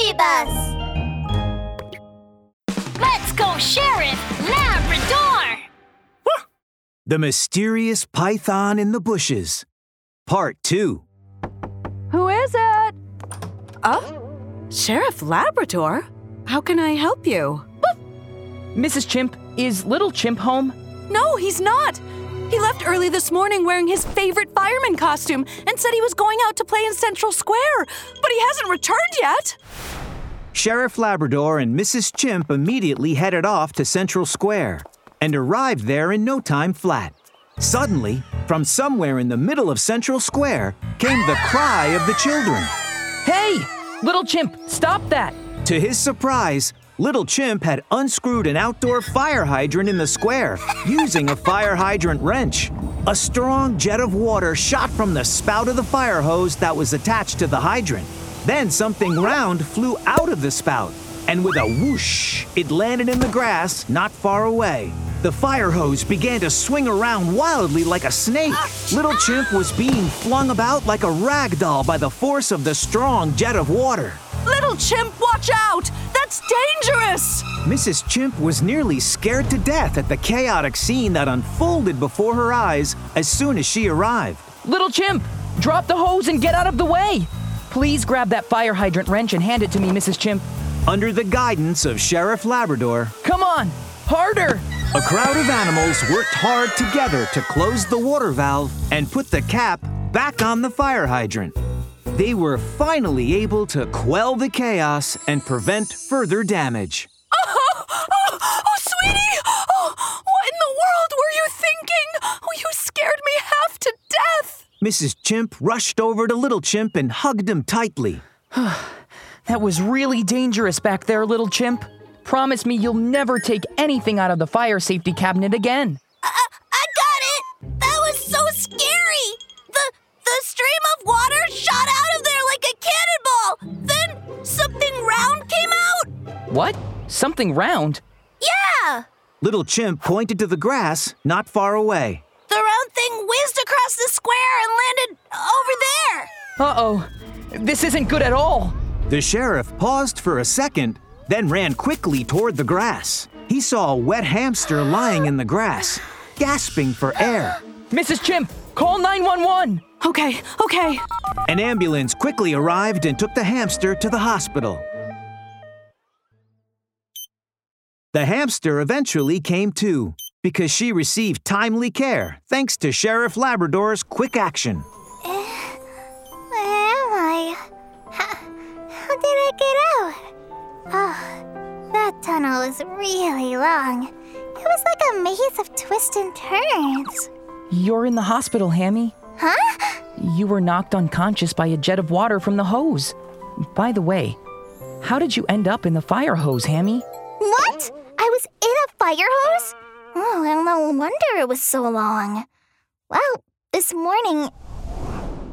Baby Bus! Let's go, Sheriff Labrador! The Mysterious Python in the Bushes. Part 2. Who is it? Oh, Sheriff Labrador? How can I help you? Mrs. Chimp, is Little Chimp home? No, he's not. He left early this morning wearing his favorite fireman costume and said he was going out to play in Central Square, but he hasn't returned yet. Sheriff Labrador and Mrs. Chimp immediately headed off to Central Square and arrived there in no time flat. Suddenly, from somewhere in the middle of Central Square came the cry of the children. Hey! Little Chimp, stop that! To his surprise, Little Chimp had unscrewed an outdoor fire hydrant in the square using a fire hydrant wrench. A strong jet of water shot from the spout of the fire hose that was attached to the hydrant. Then something round flew out of the spout, and with a whoosh, it landed in the grass not far away. The fire hose began to swing around wildly like a snake. Little Chimp was being flung about like a rag doll by the force of the strong jet of water. Little chimp, watch out! That's dangerous! Mrs. Chimp was nearly scared to death at the chaotic scene that unfolded before her eyes as soon as she arrived. Little Chimp, drop the hose and get out of the way! Please grab that fire hydrant wrench and hand it to me, Mrs. Chimp. Under the guidance of Sheriff Labrador, Come on! Harder! a crowd of animals worked hard together to close the water valve and put the cap back on the fire hydrant. They were finally able to quell the chaos and prevent further damage. Oh, oh, oh, sweetie! Oh, what in the world were you thinking? Oh, you scared me half to death! Mrs. Chimp rushed over to Little Chimp and hugged him tightly. That was really dangerous back there, Little Chimp. Promise me you'll never take anything out of the fire safety cabinet again. I, I got it! That was so scary! The, the stream of water shot out of there like a cannonball! Then something round came out! What? Something round? Yeah! Little Chimp pointed to the grass not far away. The round thing whizzed across the square and landed over there! Uh oh. This isn't good at all. The sheriff paused for a second, then ran quickly toward the grass. He saw a wet hamster lying in the grass, gasping for air. Mrs. Chimp, call 911! Okay, okay. An ambulance quickly arrived and took the hamster to the hospital. The hamster eventually came to because she received timely care thanks to Sheriff Labrador's quick action. Eh, where am I? How, how did I get out? Oh, that tunnel was really long. It was like a maze of twists and turns. You're in the hospital, Hammy. Huh? You were knocked unconscious by a jet of water from the hose. By the way, how did you end up in the fire hose, Hammy? What? I was in a fire hose? Oh, well, no wonder it was so long. Well, this morning,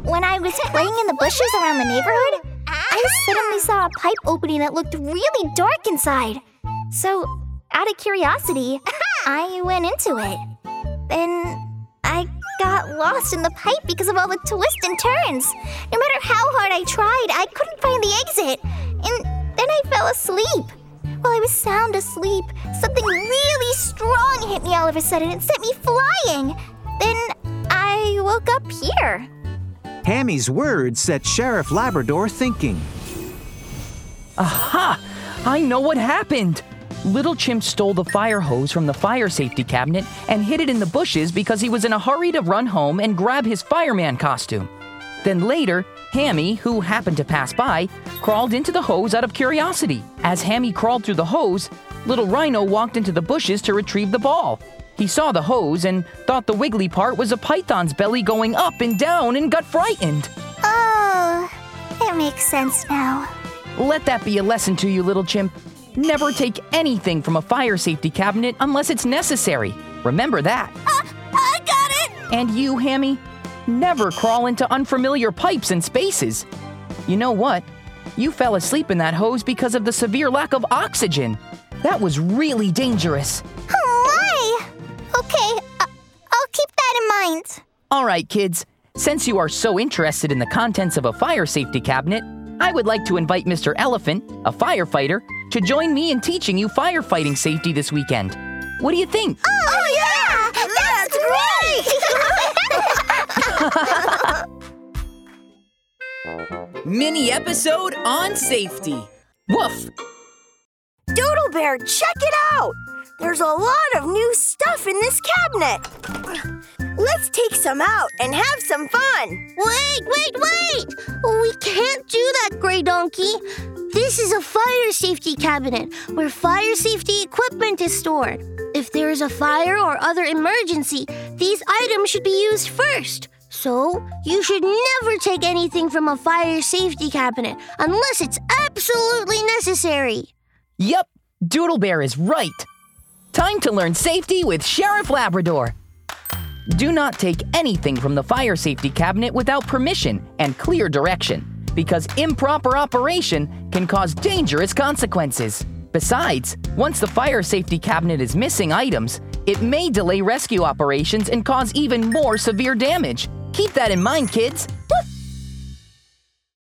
when I was playing in the bushes around the neighborhood, I suddenly saw a pipe opening that looked really dark inside. So, out of curiosity, I went into it. Then I got lost in the pipe because of all the twists and turns. No matter how hard I tried, I couldn't find the exit. And then I fell asleep. While I was sound asleep, something really strong hit me all of a sudden and sent me flying. Then I woke up here. Hammy's words set Sheriff Labrador thinking. Aha! I know what happened! Little Chimp stole the fire hose from the fire safety cabinet and hid it in the bushes because he was in a hurry to run home and grab his fireman costume. Then later, Hammy, who happened to pass by, crawled into the hose out of curiosity. As Hammy crawled through the hose, Little Rhino walked into the bushes to retrieve the ball. He saw the hose and thought the wiggly part was a python's belly going up and down and got frightened. Oh, it makes sense now. Let that be a lesson to you, little chimp. Never take anything from a fire safety cabinet unless it's necessary. Remember that. Uh, I got it! And you, Hammy, never crawl into unfamiliar pipes and spaces. You know what? You fell asleep in that hose because of the severe lack of oxygen. That was really dangerous. Oh my! Okay, I- I'll keep that in mind. All right, kids, since you are so interested in the contents of a fire safety cabinet, I would like to invite Mr. Elephant, a firefighter, to join me in teaching you firefighting safety this weekend. What do you think? Oh, yeah! That's, great! Mini episode on safety. Woof! Doodle Bear, check it out! There's a lot of new stuff in this cabinet. Let's take some out and have some fun. Wait, wait, wait! We can't do that, Gray Donkey. This is a fire safety cabinet where fire safety equipment is stored. If there is a fire or other emergency, these items should be used first. So, you should never take anything from a fire safety cabinet unless it's absolutely necessary. Yep, Doodle Bear is right. Time to learn safety with Sheriff Labrador. Do not take anything from the fire safety cabinet without permission and clear direction, because improper operation can cause dangerous consequences. Besides, once the fire safety cabinet is missing items, it may delay rescue operations and cause even more severe damage. Keep that in mind, kids.